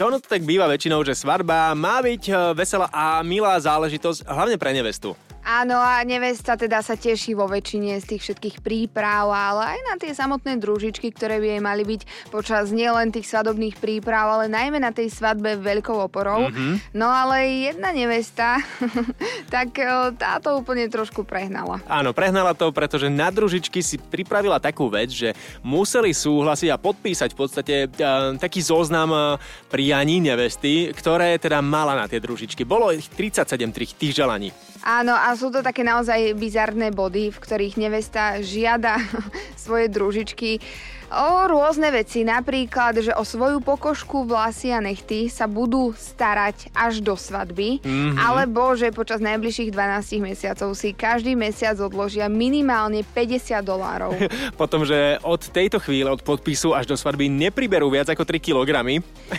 Ono to tak býva väčšinou, že svadba má byť e, veselá a milá záležitosť, hlavne pre nevestu. Áno, a nevesta teda sa teší vo väčšine z tých všetkých príprav, ale aj na tie samotné družičky, ktoré by jej mali byť počas nielen tých svadobných príprav, ale najmä na tej svadbe veľkou oporou. Mm-hmm. No ale jedna nevesta, tak e, táto úplne trošku prehnala. Áno, prehnala to, pretože na družičky si pripravila takú vec, že museli súhlasiť a podpísať v podstate uh, taký zoznam uh, prianí nevesty, ktoré teda mala na tie družičky. Bolo ich 37 tých želaní. Áno, a sú to také naozaj bizarné body, v ktorých nevesta žiada svoje družičky o rôzne veci, napríklad, že o svoju pokožku, vlasy a nechty sa budú starať až do svadby, mm-hmm. alebo že počas najbližších 12 mesiacov si každý mesiac odložia minimálne 50 dolárov. Potom, že od tejto chvíle, od podpisu až do svadby nepriberú viac ako 3 kg.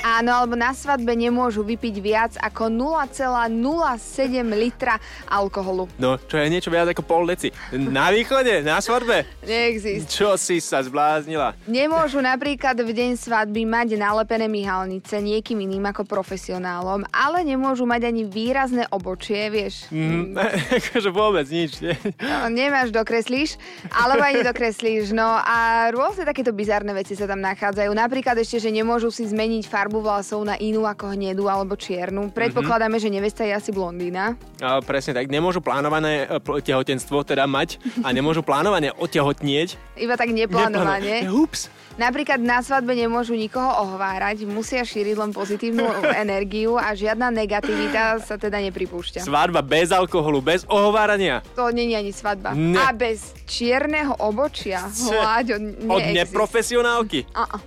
Áno, alebo na svadbe nemôžu vypiť viac ako 0,07 litra alkoholu. No, čo je niečo viac ako pol deci. Na východe, na svadbe? Neexist. Čo si sa zbláznila? Nemôžu napríklad v deň svadby mať nalepené myhalnice niekým iným ako profesionálom, ale nemôžu mať ani výrazné obočie, vieš. Mm, akože vôbec nič, nie? No, nemáš, dokreslíš, alebo aj nedokreslíš. No a rôzne takéto bizarné veci sa tam nachádzajú. Napríklad ešte, že nemôžu si zmeniť farbu vlasov na inú ako hnedu alebo čiernu. Predpokladáme, mm-hmm. že nevesta je asi blondína. A, presne tak. Nemôžu plánované e, tehotenstvo teda mať a nemôžu plánované otehotnieť. Iba tak neplánovane. Neplánovane. Ups. Napríklad na svadbe nemôžu nikoho ohovárať, musia šíriť len pozitívnu energiu a žiadna negativita sa teda nepripúšťa. Svadba bez alkoholu, bez ohovárania. To nie je ani svadba. Ne. A bez čierneho obočia. Hláď, Od neprofesionálky. Uh-uh.